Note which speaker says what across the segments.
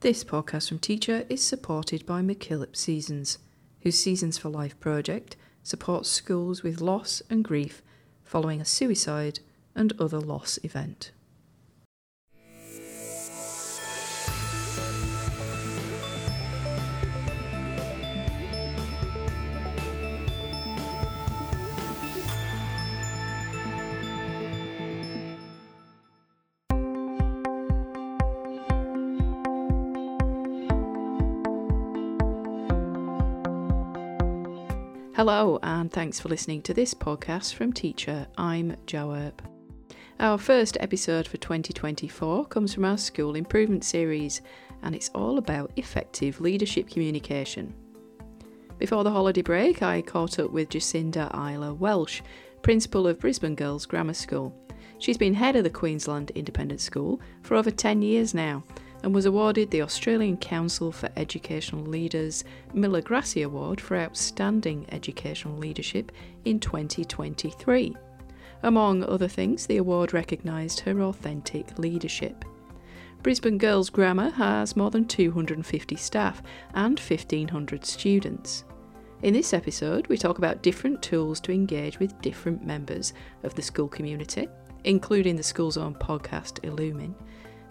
Speaker 1: This podcast from Teacher is supported by MacKillop Seasons, whose Seasons for Life project supports schools with loss and grief following a suicide and other loss event. Hello, and thanks for listening to this podcast from Teacher. I'm Jo Earp. Our first episode for 2024 comes from our School Improvement Series, and it's all about effective leadership communication. Before the holiday break, I caught up with Jacinda Euler Welsh, Principal of Brisbane Girls Grammar School. She's been head of the Queensland Independent School for over 10 years now and was awarded the Australian Council for Educational Leaders Miller Grassi Award for Outstanding Educational Leadership in 2023. Among other things, the award recognised her authentic leadership. Brisbane Girls Grammar has more than 250 staff and 1,500 students. In this episode, we talk about different tools to engage with different members of the school community, including the school's own podcast, Illumine,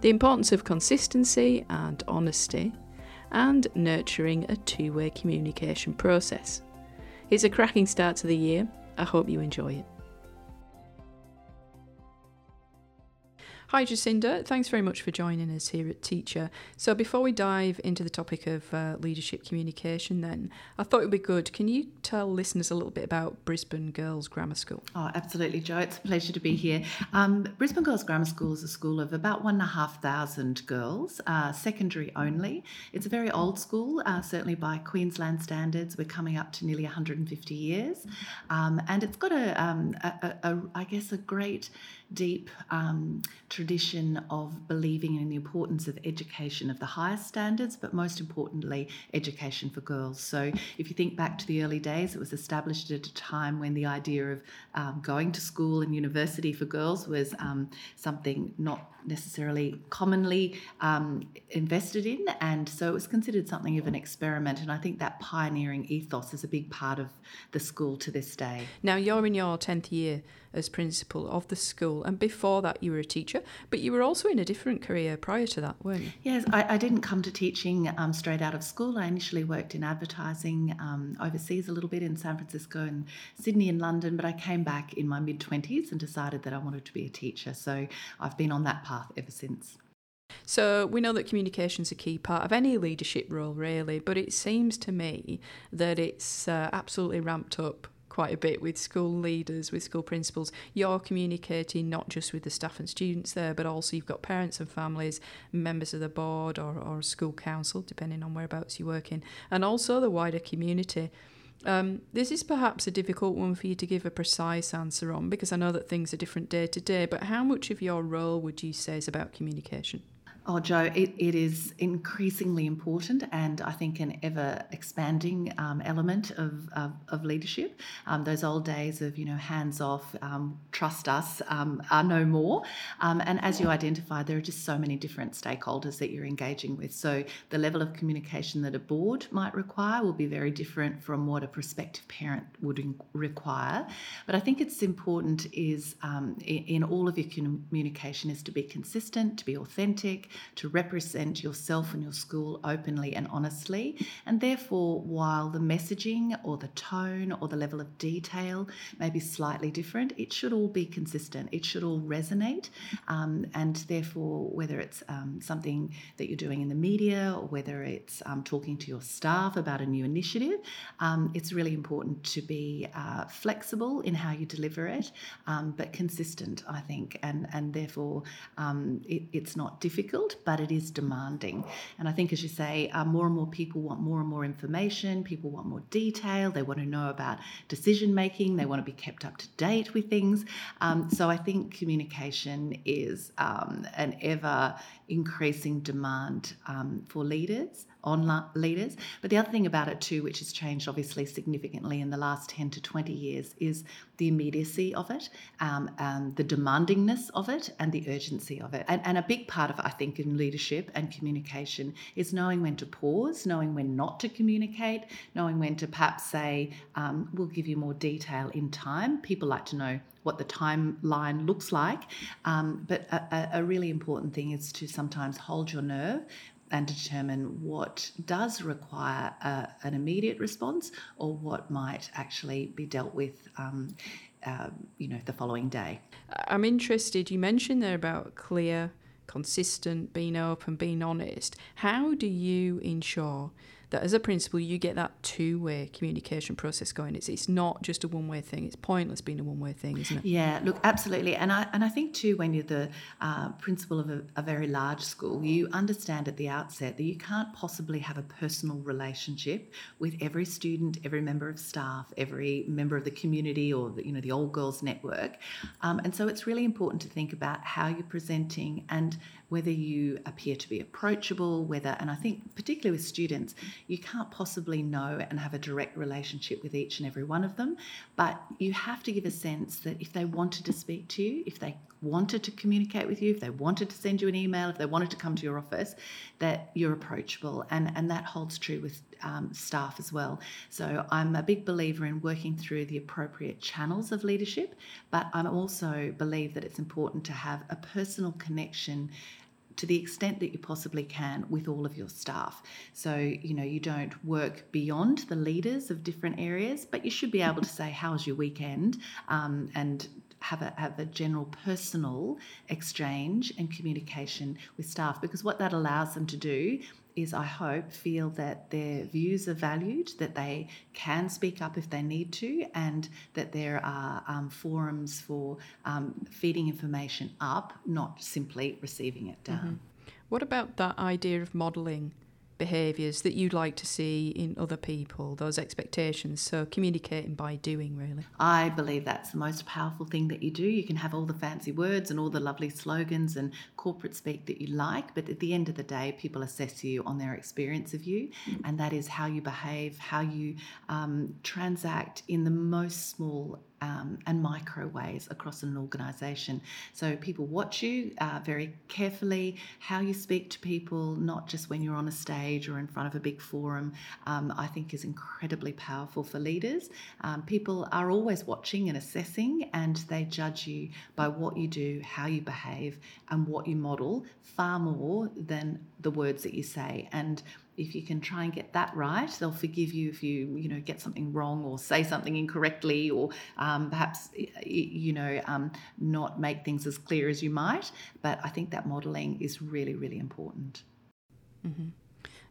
Speaker 1: the importance of consistency and honesty, and nurturing a two way communication process. It's a cracking start to the year. I hope you enjoy it. Hi, Jacinda. Thanks very much for joining us here at Teacher. So, before we dive into the topic of uh, leadership communication, then I thought it would be good. Can you tell listeners a little bit about Brisbane Girls Grammar School?
Speaker 2: Oh, absolutely, Jo. It's a pleasure to be here. Um, Brisbane Girls Grammar School is a school of about one and a half thousand girls, uh, secondary only. It's a very old school, uh, certainly by Queensland standards. We're coming up to nearly 150 years, um, and it's got a, um, a, a, a, I guess, a great deep um, tradition of believing in the importance of education of the highest standards, but most importantly, education for girls. So, if you think back to the early days, it was established at a time when the idea of um, going to school and university for girls was um, something not necessarily commonly um, invested in, and so it was considered something of an experiment. And I think that pioneering ethos is a big part of the school to this day.
Speaker 1: Now, you're in your 10th year as principal of the school, and before that, you were a teacher, but you were also in a different career prior to that, weren't you?
Speaker 2: Yes, I, I didn't come to teaching um, straight out of school. I initially worked in advertising um, overseas a little bit in San Francisco and Sydney and London, but I came back in my mid 20s and decided that I wanted to be a teacher. So I've been on that path ever since.
Speaker 1: So we know that communication is a key part of any leadership role, really, but it seems to me that it's uh, absolutely ramped up quite a bit with school leaders, with school principals. You're communicating not just with the staff and students there, but also you've got parents and families, members of the board or, or school council, depending on whereabouts you work in, and also the wider community. Um, this is perhaps a difficult one for you to give a precise answer on because I know that things are different day to day, but how much of your role would you say is about communication?
Speaker 2: Oh, Jo, it, it is increasingly important and I think an ever expanding um, element of, of, of leadership. Um, those old days of, you know, hands off, um, trust us um, are no more. Um, and as you identify, there are just so many different stakeholders that you're engaging with. So the level of communication that a board might require will be very different from what a prospective parent would require. But I think it's important is um, in, in all of your communication is to be consistent, to be authentic, to represent yourself and your school openly and honestly. And therefore, while the messaging or the tone or the level of detail may be slightly different, it should all be consistent. It should all resonate. Um, and therefore, whether it's um, something that you're doing in the media or whether it's um, talking to your staff about a new initiative, um, it's really important to be uh, flexible in how you deliver it, um, but consistent, I think. And, and therefore, it, it's not difficult but it is demanding. And I think, as you say, uh, more and more people want more and more information, people want more detail, they want to know about decision making, they want to be kept up to date with things. Um, so I think communication is um, an ever increasing demand um, for leaders on leaders. But the other thing about it too, which has changed obviously significantly in the last 10 to 20 years, is the immediacy of it, um, the demandingness of it, and the urgency of it. And, and, a big part of, I think, think, in leadership and communication is knowing when to pause, knowing when not to communicate, knowing when to perhaps say, um, we'll give you more detail in time. People like to know what the timeline looks like. Um, but a, a, really important thing is to sometimes hold your nerve and determine what does require a, an immediate response or what might actually be dealt with. Um, uh, you know, the following day.
Speaker 1: I'm interested. You mentioned there about clear, consistent, being open, being honest. How do you ensure that as a principal you get that two-way communication process going. It's it's not just a one-way thing. It's pointless being a one-way thing isn't it?
Speaker 2: Yeah look absolutely. And i and i think too when you're the uh, principal of a, a very large school you understand at the outset that you can't possibly have a personal relationship with every student every member of staff every member of the community or the, you know the old girls network. Um, and so it's really important to think about how you're presenting and whether you appear to be approachable, whether, and I think particularly with students, you can't possibly know and have a direct relationship with each and every one of them, but you have to give a sense that if they wanted to speak to you, if they wanted to communicate with you, if they wanted to send you an email, if they wanted to come to your office, that you're approachable. And, and that holds true with um, staff as well. So I'm a big believer in working through the appropriate channels of leadership, but I also believe that it's important to have a personal connection to the extent that you possibly can with all of your staff. So, you know, you don't work beyond the leaders of different areas, but you should be able to say, How was your weekend? Um, and have a, have a general personal exchange and communication with staff because what that allows them to do is, I hope, feel that their views are valued, that they can speak up if they need to, and that there are um, forums for um, feeding information up, not simply receiving it down. Mm-hmm.
Speaker 1: What about that idea of modelling? Behaviours that you'd like to see in other people, those expectations. So communicating by doing, really.
Speaker 2: I believe that's the most powerful thing that you do. You can have all the fancy words and all the lovely slogans and corporate speak that you like, but at the end of the day, people assess you on their experience of you, and that is how you behave, how you um, transact in the most small um, and micro ways across an organisation. So people watch you uh, very carefully, how you speak to people, not just when you're on a stage or in front of a big forum, um, I think is incredibly powerful for leaders. Um, people are always watching and assessing, and they judge you by what you do, how you behave, and what you model far more than the words that you say. And if you can try and get that right, they'll forgive you if you you know get something wrong or say something incorrectly or um, perhaps you know um, not make things as clear as you might. But I think that modelling is really really important.
Speaker 1: Mm-hmm.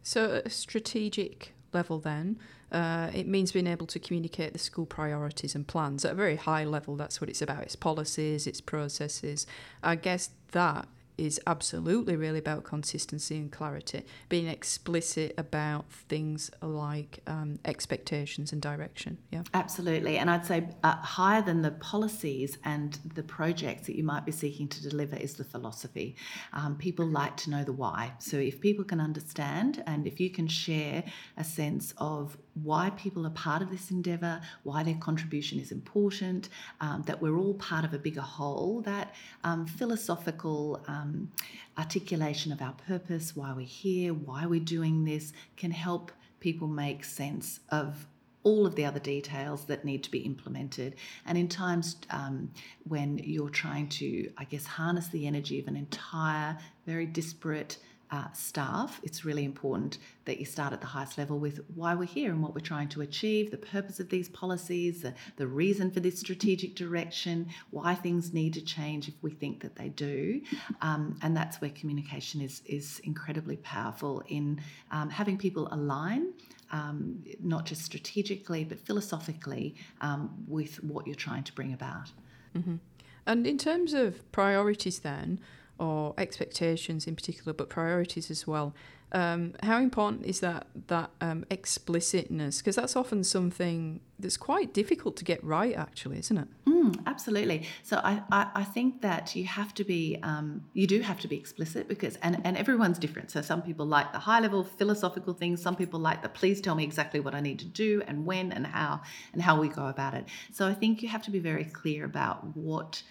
Speaker 1: So strategic level then. Uh, it means being able to communicate the school priorities and plans at a very high level. That's what it's about. It's policies, it's processes. I guess that is absolutely really about consistency and clarity, being explicit about things like um, expectations and direction. Yeah,
Speaker 2: absolutely. And I'd say uh, higher than the policies and the projects that you might be seeking to deliver is the philosophy. Um, people like to know the why. So if people can understand and if you can share a sense of why people are part of this endeavour, why their contribution is important, um, that we're all part of a bigger whole, that um, philosophical um, articulation of our purpose, why we're here, why we're doing this, can help people make sense of all of the other details that need to be implemented. And in times um, when you're trying to, I guess, harness the energy of an entire, very disparate uh, staff, it's really important that you start at the highest level with why we're here and what we're trying to achieve, the purpose of these policies, the, the reason for this strategic direction, why things need to change if we think that they do. Um, and that's where communication is, is incredibly powerful in um, having people align. Um, not just strategically, but philosophically, um, with what you're trying to bring about.
Speaker 1: Mm-hmm. And in terms of priorities, then, or expectations in particular, but priorities as well. Um, how important is that that um, explicitness? Because that's often something that's quite difficult to get right, actually, isn't it?
Speaker 2: Mm, absolutely. So I, I, I, think that you have to be um, you do have to be explicit because and, and everyone's different. So some people like the high level philosophical things. Some people like the please tell me exactly what I need to do and when and how and how we go about it. So I think you have to be very clear about what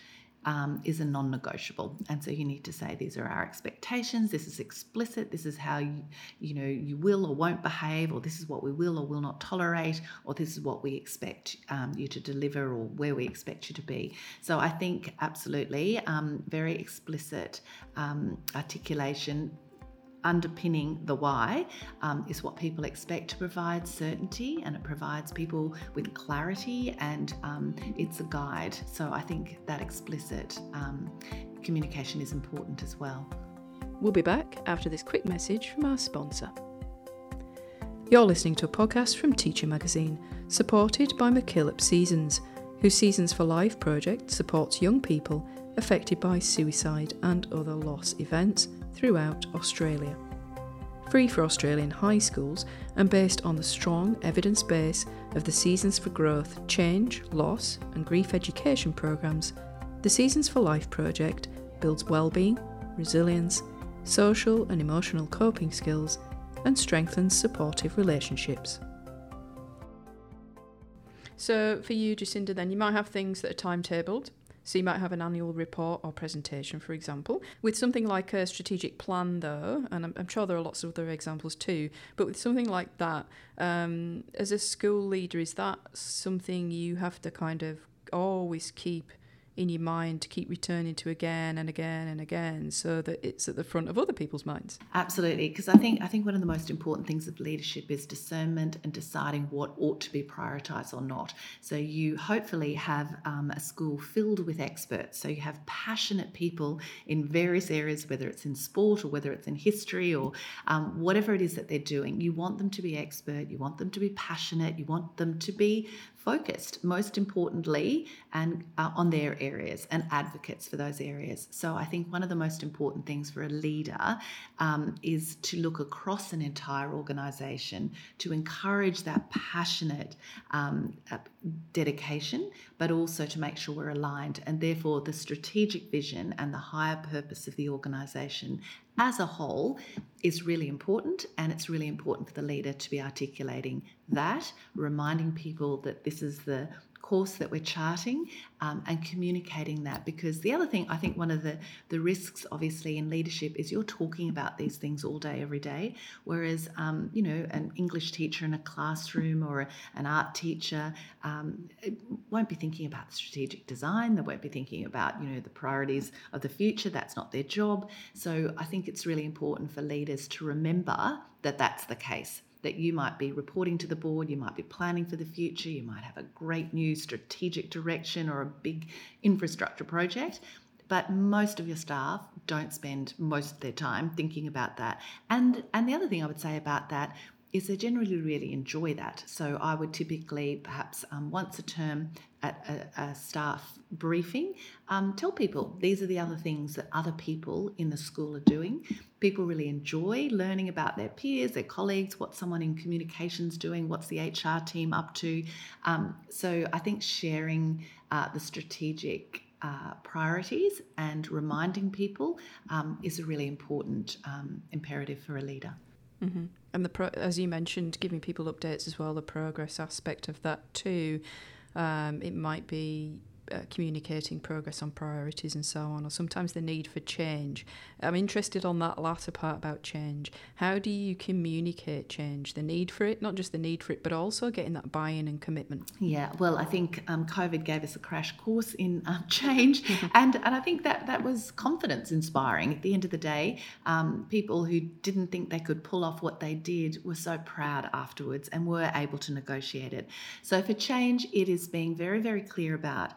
Speaker 2: um, is a non negotiable. And so you need to say, these are our expectations, this is explicit, this is how you, you know, you will or won't behave, or this is what we will or will not tolerate, or this is what we expect um, you to deliver, or where we expect you to be. So I think absolutely um, very explicit um, articulation underpinning the why um, is what people expect to provide certainty and it provides people with clarity and um, it's a guide. So I think that explicit um, communication is important as well.
Speaker 1: We'll be back after this quick message from our sponsor. You're listening to a podcast from Teacher Magazine, supported by MacKillop Seasons, whose Seasons for Life project supports young people affected by suicide and other loss events throughout Australia. Free for Australian high schools and based on the strong evidence base of the Seasons for Growth, Change, Loss and Grief education programs, the Seasons for Life project builds well-being, resilience, social and emotional coping skills and strengthens supportive relationships. So, for you, Jacinda, then you might have things that are timetabled, so you might have an annual report or presentation, for example. With something like a strategic plan, though, and I'm, I'm sure there are lots of other examples too, but with something like that, um, as a school leader, is that something you have to kind of always keep in your mind to keep returning to again and again and again so that it's at the front of other people's minds.
Speaker 2: Absolutely because i think i think one of the most important things of leadership is discernment and deciding what ought to be prioritized or not. So you hopefully have um, a school filled with experts. So you have passionate people in various areas whether it's in sport or whether it's in history or um, whatever it is that they're doing. You want them to be expert you want them to be passionate you want them to be focused, most importantly, and uh, on their areas and advocates for those areas. So I think one of the most important things for a leader um, is to look across an entire organisation to encourage that passionate um, uh, dedication, but also to make sure we're aligned, and therefore the strategic vision and the higher purpose of the organisation as a whole is really important, and it's really important for the leader to be articulating that, reminding people that this is the course that we're charting um, and communicating that because the other thing i think one of the the risks obviously in leadership is you're talking about these things all day every day. Whereas um, you know an english teacher in a classroom or a, an art teacher um, won't be thinking about strategic design they won't be thinking about you know the priorities of the future that's not their job. So i think it's really important for leaders to remember that that's the case that you might be reporting to the board, you might be planning for the future, you might have a great new strategic direction or a big infrastructure project. But most of your staff don't spend most of their time thinking about that. And and the other thing I would say about that is they generally really enjoy that. So I would typically, perhaps um, once a term at a, a staff briefing, um, tell people these are the other things that other people in the school are doing. People really enjoy learning about their peers, their colleagues, what someone in communications doing, what's the HR team up to. Um, so I think sharing uh, the strategic uh, priorities and reminding people um, is a really important um, imperative for a leader.
Speaker 1: Mm-hmm. And the pro- as you mentioned, giving people updates as well, the progress aspect of that too. Um, it might be uh, communicating progress on priorities and so on, or sometimes the need for change. I'm interested on that latter part about change. How do you communicate change? The need for it, not just the need for it, but also getting that buy in and commitment.
Speaker 2: Yeah, well, I think um, COVID gave us a crash course in um, change, and, and I think that that was confidence inspiring. At the end of the day, um, people who didn't think they could pull off what they did were so proud afterwards and were able to negotiate it. So for change, it is being very, very clear about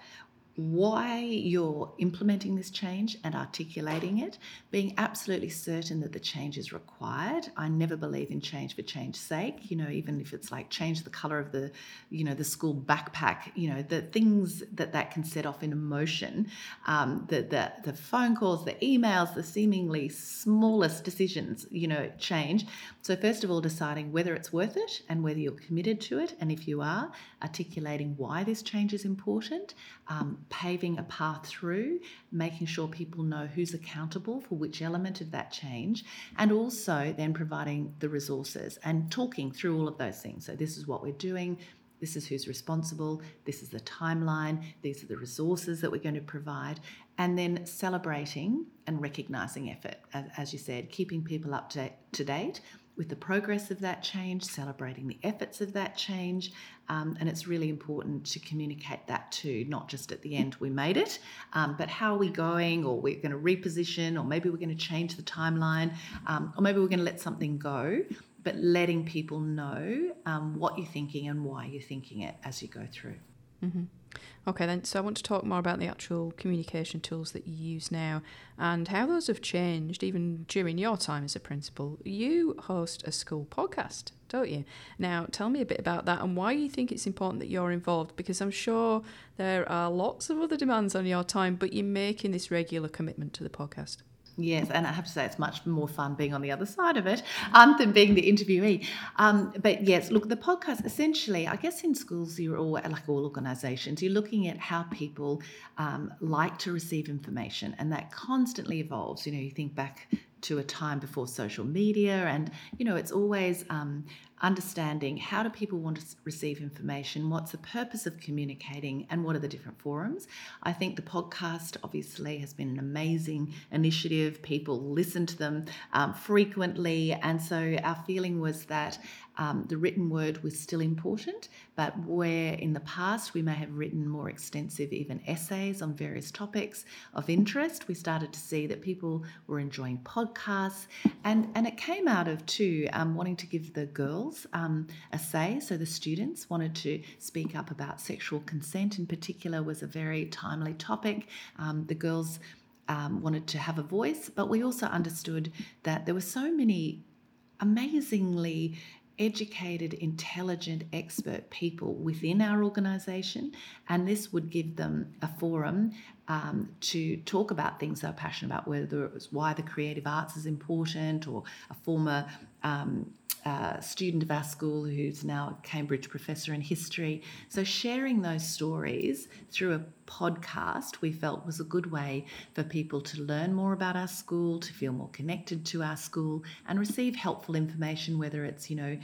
Speaker 2: why you're implementing this change and articulating it, being absolutely certain that the change is required. I never believe in change for change's sake, you know, even if it's like change the color of the, you know, the school backpack, you know, the things that that can set off in emotion, um, the, the, the phone calls, the emails, the seemingly smallest decisions, you know, change. So first of all, deciding whether it's worth it and whether you're committed to it. And if you are, articulating why this change is important, um, paving a path through, making sure people know who's accountable for which element of that change, and also then providing the resources and talking through all of those things. So, this is what we're doing. This is who's responsible. This is the timeline. These are the resources that we're going to provide. and then celebrating and recognizing effort, as, as you said, keeping people up to, to date with the progress of that change, celebrating the efforts of that change. Um, and it's really important to communicate that too, not just at the end, we made it, um, but how are we going, or we're going to reposition, or maybe we're going to change the timeline, um, or maybe we're going to let something go. But letting people know um, what you're thinking and why you're thinking it as you go through.
Speaker 1: Mm-hmm. Okay, then, so I want to talk more about the actual communication tools that you use now and how those have changed even during your time as a principal. You host a school podcast, don't you? Now, tell me a bit about that and why you think it's important that you're involved because I'm sure there are lots of other demands on your time, but you're making this regular commitment to the podcast.
Speaker 2: Yes, and I have to say it's much more fun being on the other side of it um, than being the interviewee. Um, but yes, look, the podcast essentially, I guess in schools, you're all like all organisations, you're looking at how people um, like to receive information, and that constantly evolves. You know, you think back to a time before social media and you know it's always um, understanding how do people want to receive information what's the purpose of communicating and what are the different forums. I think the podcast obviously has been an amazing initiative. People listen to them um, frequently. And so our feeling was that um, the written word was still important, but where in the past we may have written more extensive, even essays on various topics of interest, we started to see that people were enjoying podcasts. And, and it came out of, too, um, wanting to give the girls um, a say. So the students wanted to speak up about sexual consent, in particular, was a very timely topic. Um, the girls um, wanted to have a voice, but we also understood that there were so many amazingly educated, intelligent, expert people within our organisation, and this would give them a forum um, to talk about things they're passionate about, whether it was why the creative arts is important, or a former um, uh, student of our school who's now a Cambridge professor in history. So, sharing those stories through a podcast we felt was a good way for people to learn more about our school, to feel more connected to our school, and receive helpful information, whether it's, you know,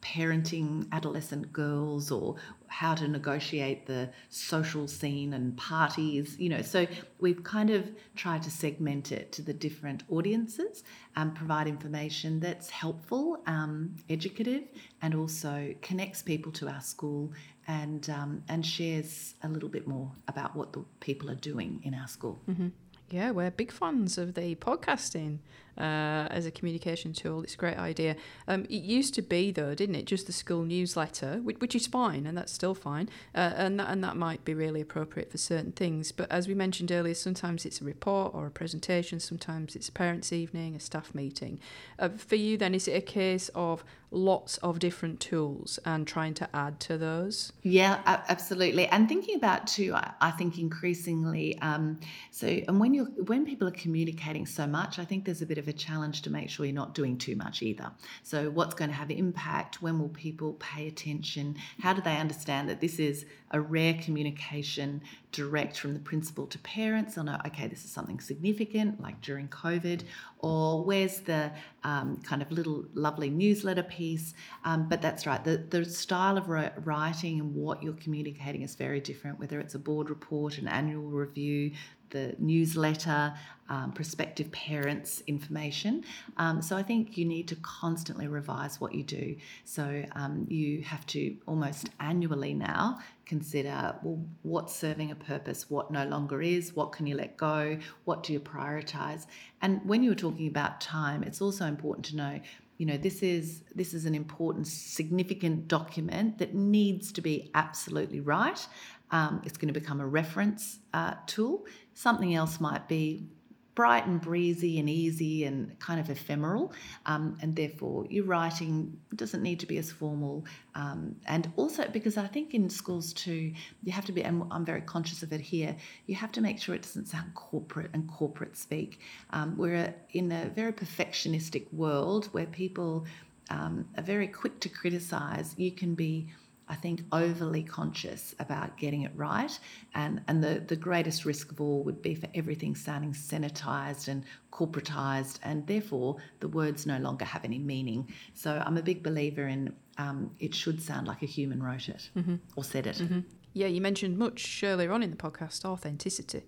Speaker 2: parenting adolescent girls or how to negotiate the social scene and parties you know so we've kind of tried to segment it to the different audiences and provide information that's helpful um, educative and also connects people to our school and um, and shares a little bit more about what the people are doing in our school
Speaker 1: mm-hmm. yeah we're big fans of the podcasting uh, as a communication tool. It's a great idea. Um, it used to be though, didn't it? Just the school newsletter, which, which is fine, and that's still fine, uh, and that, and that might be really appropriate for certain things. But as we mentioned earlier, sometimes it's a report or a presentation. Sometimes it's a parents' evening, a staff meeting. Uh, for you, then, is it a case of lots of different tools and trying to add to those?
Speaker 2: Yeah, absolutely. And thinking about too, I, think increasingly. Um, so, and when you when people are communicating so much, I think there's a bit of a challenge to make sure you're not doing too much either. So, what's going to have impact? When will people pay attention? How do they understand that this is a rare communication direct from the principal to parents? They'll know, okay, this is something significant, like during COVID, or where's the um, kind of little lovely newsletter piece? Um, but that's right, the, the style of writing and what you're communicating is very different, whether it's a board report, an annual review, the newsletter, um, prospective parents information. Um, so I think you need to constantly revise what you do. So um, you have to almost annually now consider well, what's serving a purpose, what no longer is, what can you let go, what do you prioritize. And when you're talking about time, it's also important to know you know this is this is an important significant document that needs to be absolutely right. Um, it's going to become a reference uh, tool. Something else might be bright and breezy and easy and kind of ephemeral, um, and therefore your writing doesn't need to be as formal. Um, and also because I think in schools too, you have to be, and I'm very conscious of it here, you have to make sure it doesn't sound corporate and corporate speak. Um, we're in a very perfectionistic world where people um, are very quick to criticize. You can be I think, overly conscious about getting it right. And, and the, the greatest risk of all would be for everything sounding sanitized and corporatized, and therefore the words no longer have any meaning. So I'm a big believer in um, it should sound like a human wrote it mm-hmm. or said it.
Speaker 1: Mm-hmm. Yeah, you mentioned much earlier on in the podcast authenticity.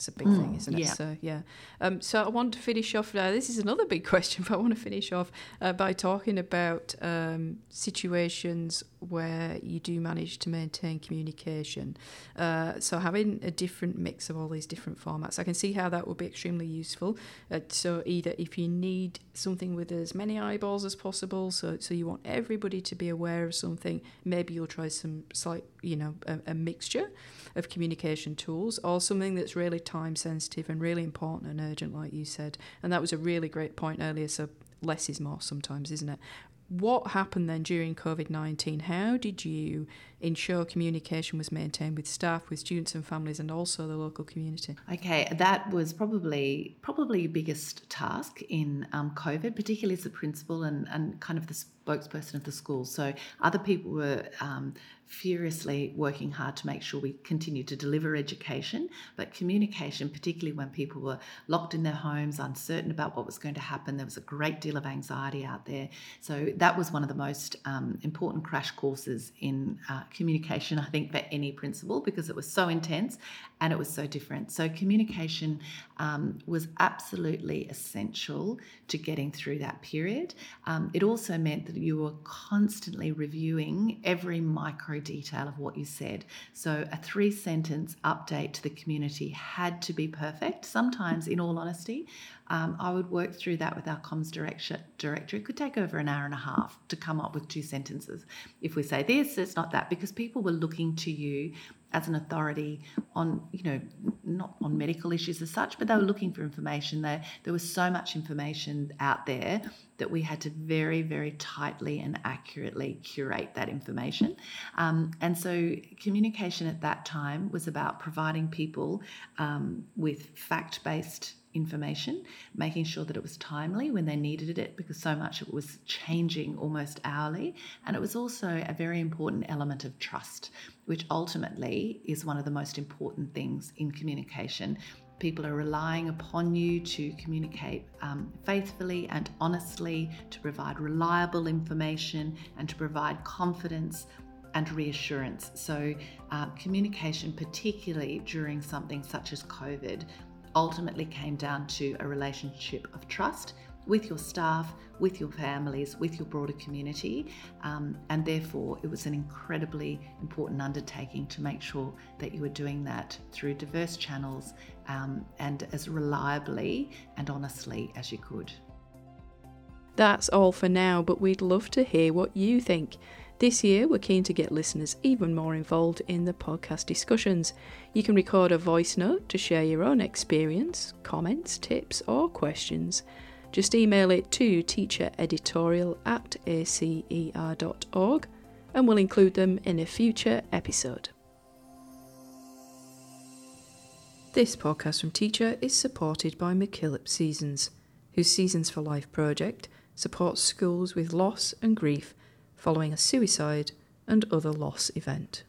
Speaker 1: It's a big mm, thing, isn't it?
Speaker 2: Yeah.
Speaker 1: So yeah. Um, so I want to finish off. Uh, this is another big question, but I want to finish off uh, by talking about um, situations where you do manage to maintain communication. Uh, so having a different mix of all these different formats, I can see how that would be extremely useful. Uh, so either if you need something with as many eyeballs as possible, so so you want everybody to be aware of something, maybe you'll try some slight, you know, a, a mixture of communication tools, or something that's really time sensitive and really important and urgent, like you said. And that was a really great point earlier. So less is more sometimes, isn't it? What happened then during COVID 19? How did you ensure communication was maintained with staff, with students and families, and also the local community?
Speaker 2: Okay, that was probably probably your biggest task in um, COVID, particularly as a principal and, and kind of the spokesperson of the school. So other people were um, furiously working hard to make sure we continue to deliver education, but communication, particularly when people were locked in their homes, uncertain about what was going to happen, there was a great deal of anxiety out there. So that was one of the most um, important crash courses in uh, communication, I think, for any principal because it was so intense and it was so different. So communication um, was absolutely essential to getting through that period. Um, it also meant that you were constantly reviewing every micro detail of what you said. So, a three sentence update to the community had to be perfect. Sometimes, in all honesty, um, I would work through that with our comms director. Director, it could take over an hour and a half to come up with two sentences. If we say this, it's not that, because people were looking to you as an authority on, you know, not on medical issues as such, but they were looking for information. There, there was so much information out there that we had to very, very tightly and accurately curate that information. Um, and so, communication at that time was about providing people um, with fact based information, making sure that it was timely when they needed it because so much it was changing almost hourly. And it was also a very important element of trust, which ultimately is one of the most important things in communication. People are relying upon you to communicate um, faithfully and honestly, to provide reliable information, and to provide confidence and reassurance. So, uh, communication, particularly during something such as COVID, ultimately came down to a relationship of trust with your staff, with your families, with your broader community. Um, and therefore, it was an incredibly important undertaking to make sure that you were doing that through diverse channels um, and as reliably and honestly as you could.
Speaker 1: That's all for now, but we'd love to hear what you think. This year, we're keen to get listeners even more involved in the podcast discussions. You can record a voice note to share your own experience, comments, tips, or questions. Just email it to teachereditorial at acer.org and we'll include them in a future episode. This podcast from Teacher is supported by MacKillop Seasons, whose Seasons for Life project supports schools with loss and grief following a suicide and other loss event.